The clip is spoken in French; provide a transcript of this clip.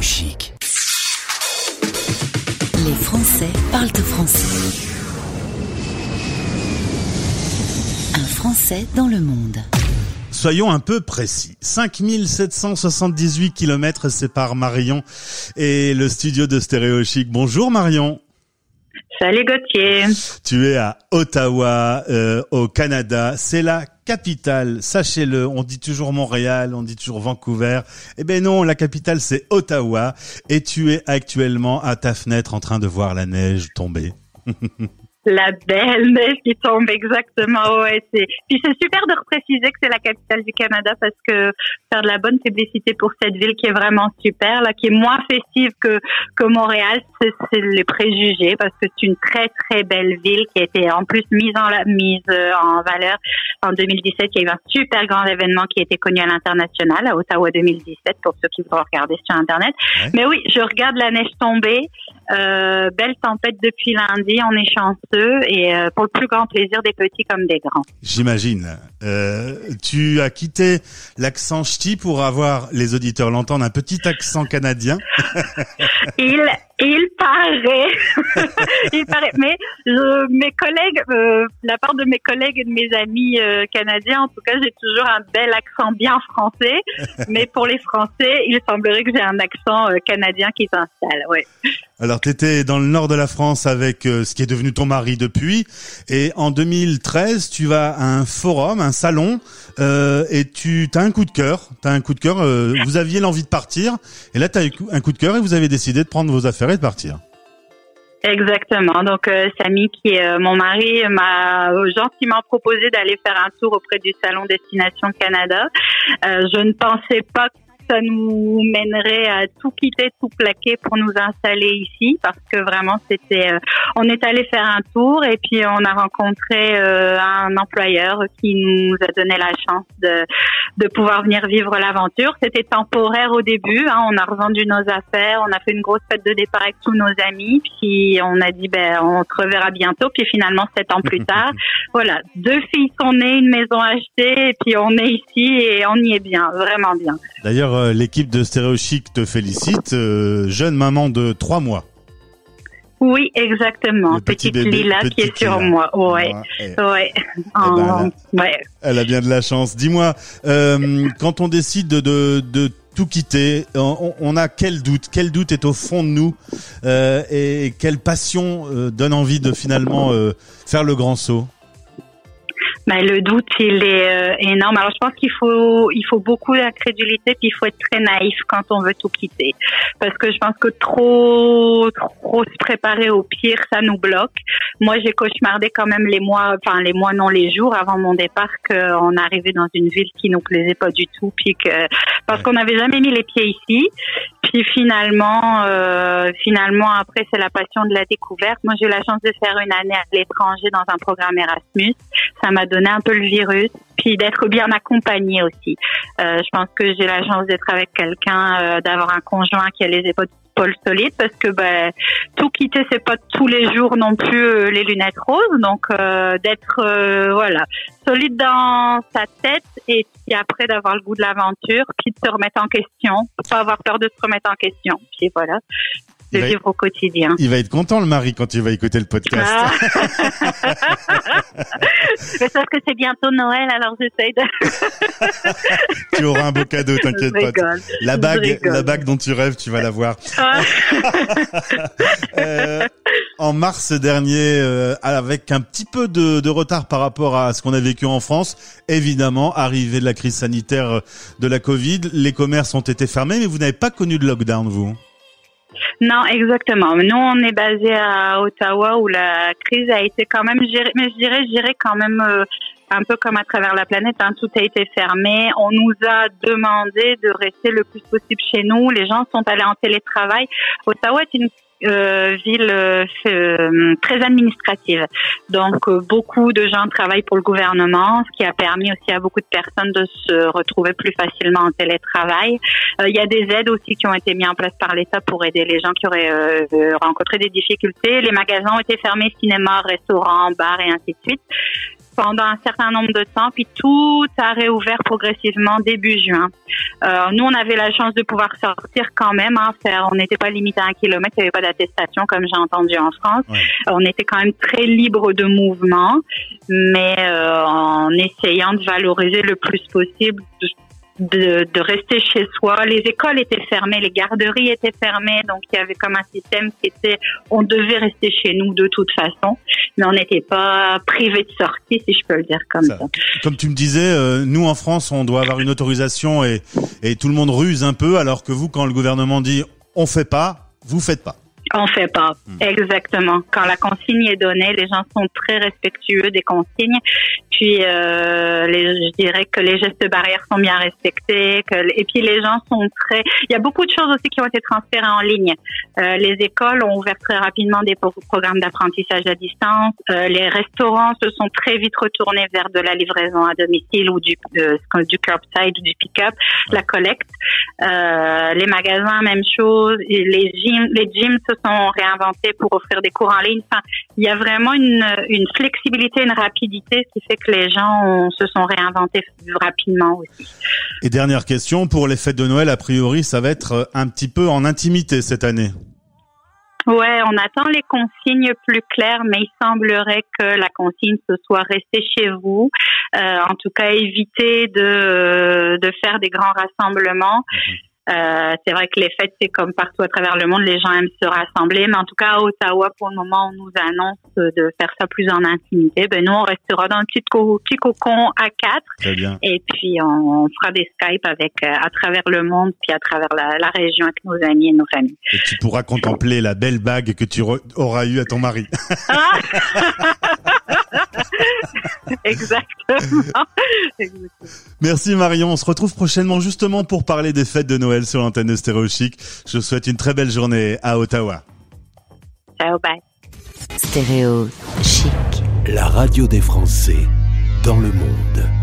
Chic. Les Français parlent français. Un Français dans le monde. Soyons un peu précis. 5778 kilomètres séparent Marion et le studio de Stéréo Chic. Bonjour Marion. Salut Gauthier. Tu es à Ottawa, euh, au Canada. C'est la capitale, sachez-le. On dit toujours Montréal, on dit toujours Vancouver. Eh ben non, la capitale c'est Ottawa. Et tu es actuellement à ta fenêtre en train de voir la neige tomber. La belle neige qui tombe exactement. Ouais, c'est. Puis c'est super de repréciser que c'est la capitale du Canada parce que faire de la bonne publicité pour cette ville qui est vraiment super, là, qui est moins festive que que Montréal, c'est les préjugés parce que c'est une très très belle ville qui a été en plus mise en mise euh, en valeur en 2017. Il y a eu un super grand événement qui a été connu à l'international à Ottawa 2017 pour ceux qui vont regarder sur internet. Mais oui, je regarde la neige tomber. Euh, belle tempête depuis lundi, on est chanceux et euh, pour le plus grand plaisir des petits comme des grands. J'imagine. Euh, tu as quitté l'accent ch'ti pour avoir, les auditeurs l'entendent, un petit accent canadien. il, il paraît, il paraît, mais mes collègues, euh, la part de mes collègues et de mes amis euh, canadiens, en tout cas, j'ai toujours un bel accent bien français, mais pour les Français, il semblerait que j'ai un accent euh, canadien qui s'installe, ouais. Alors, tu étais dans le nord de la France avec ce qui est devenu ton mari depuis, et en 2013, tu vas à un forum, un salon, et tu as un coup de cœur, t'as un coup de cœur, vous aviez l'envie de partir, et là, tu as un coup de cœur et vous avez décidé de prendre vos affaires de partir. Exactement. Donc euh, Samy, qui est euh, mon mari, m'a gentiment proposé d'aller faire un tour auprès du salon Destination Canada. Euh, je ne pensais pas ça nous mènerait à tout quitter, tout plaquer pour nous installer ici parce que vraiment c'était, euh, on est allé faire un tour et puis on a rencontré euh, un employeur qui nous a donné la chance de, de pouvoir venir vivre l'aventure. C'était temporaire au début, hein, on a revendu nos affaires, on a fait une grosse fête de départ avec tous nos amis, puis on a dit ben on se reverra bientôt, puis finalement sept ans plus tard, voilà, deux filles sont nées, une maison achetée et puis on est ici et on y est bien, vraiment bien. D'ailleurs euh, l'équipe de Stéréo Chic te félicite. Euh, jeune maman de trois mois. Oui, exactement. Petite Lila qui est sur moi. Ouais, ouais. Eh ben, elle, a, bien de la chance. Dis-moi, euh, quand on décide de, tout quitter, on, a quel doute? Quel doute est au fond de nous Et quelle passion donne envie de finalement faire le grand saut? Ben, le doute, il est euh, énorme. Alors, je pense qu'il faut, il faut beaucoup d'incrédulité, puis il faut être très naïf quand on veut tout quitter. Parce que je pense que trop, trop se préparer au pire, ça nous bloque. Moi, j'ai cauchemardé quand même les mois, enfin, les mois, non, les jours avant mon départ, qu'on arrivait dans une ville qui nous plaisait pas du tout, puis que, parce qu'on n'avait jamais mis les pieds ici. Puis finalement, euh, finalement, après, c'est la passion de la découverte. Moi, j'ai eu la chance de faire une année à l'étranger dans un programme Erasmus. Ça m'a donné un peu le virus, puis d'être bien accompagné aussi. Euh, je pense que j'ai la chance d'être avec quelqu'un, euh, d'avoir un conjoint qui a les épaules solides parce que ben tout quitter c'est pas tous les jours non plus euh, les lunettes roses. Donc d'être voilà solide dans sa tête et puis après d'avoir le goût de l'aventure puis de se remettre en question pas avoir peur de se remettre en question. Puis voilà de vivre au quotidien. Il va être content le mari quand il va écouter le podcast. Ah. Mais sauf que c'est bientôt Noël, alors j'essaye de. tu auras un beau cadeau, t'inquiète pas. La bague, la bague dont tu rêves, tu vas la voir. Ah. euh, en mars dernier, euh, avec un petit peu de, de, retard par rapport à ce qu'on a vécu en France, évidemment, arrivée de la crise sanitaire de la Covid, les commerces ont été fermés, mais vous n'avez pas connu de lockdown, vous? Non, exactement. Nous, on est basé à Ottawa où la crise a été quand même gérée, mais je dirais, je dirais quand même euh, un peu comme à travers la planète, hein, tout a été fermé. On nous a demandé de rester le plus possible chez nous. Les gens sont allés en télétravail. Ottawa est une euh, ville euh, euh, très administrative. Donc beaucoup de gens travaillent pour le gouvernement, ce qui a permis aussi à beaucoup de personnes de se retrouver plus facilement en télétravail. Il y a des aides aussi qui ont été mises en place par l'État pour aider les gens qui auraient rencontré des difficultés. Les magasins ont été fermés, cinéma, restaurants, bars et ainsi de suite. Pendant un certain nombre de temps, puis tout a réouvert progressivement début juin. Euh, nous, on avait la chance de pouvoir sortir quand même. Hein, faire, on n'était pas limité à un kilomètre, il n'y avait pas d'attestation comme j'ai entendu en France. On était quand même très libre de mouvement, mais euh, en essayant de valoriser le plus possible de, de, rester chez soi. Les écoles étaient fermées, les garderies étaient fermées, donc il y avait comme un système qui était, on devait rester chez nous de toute façon, mais on n'était pas privé de sortie, si je peux le dire comme ça. Comme tu me disais, euh, nous en France, on doit avoir une autorisation et, et tout le monde ruse un peu, alors que vous, quand le gouvernement dit on fait pas, vous faites pas. On fait pas. Hmm. Exactement. Quand la consigne est donnée, les gens sont très respectueux des consignes. Puis, euh, les, je dirais que les gestes barrières sont bien respectés. Que, et puis, les gens sont très. Il y a beaucoup de choses aussi qui ont été transférées en ligne. Euh, les écoles ont ouvert très rapidement des programmes d'apprentissage à distance. Euh, les restaurants se sont très vite retournés vers de la livraison à domicile ou du euh, du curbside ou du pick-up, la collecte. Euh, les magasins, même chose. Les gyms, les gyms se sont réinventés pour offrir des cours en ligne. Enfin, il y a vraiment une, une flexibilité, une rapidité, ce qui fait que les gens se sont réinventés rapidement aussi. Et dernière question, pour les fêtes de Noël, a priori, ça va être un petit peu en intimité cette année. Ouais, on attend les consignes plus claires, mais il semblerait que la consigne ce soit rester chez vous. Euh, en tout cas, éviter de, de faire des grands rassemblements. Mhm. Euh, c'est vrai que les fêtes, c'est comme partout à travers le monde, les gens aiment se rassembler, mais en tout cas à Ottawa, pour le moment, on nous annonce de faire ça plus en intimité. Ben nous, on restera dans un petit, petit cocon à quatre. Très bien. Et puis on, fera des Skype avec euh, à travers le monde, puis à travers la, la, région avec nos amis et nos familles. Et tu pourras contempler la belle bague que tu auras eue à ton mari. Ah Exactement. Merci Marion. On se retrouve prochainement justement pour parler des fêtes de Noël sur l'antenne de Stéréo Chic. Je vous souhaite une très belle journée à Ottawa. Ciao, bye. Stéréo Chic. La radio des Français dans le monde.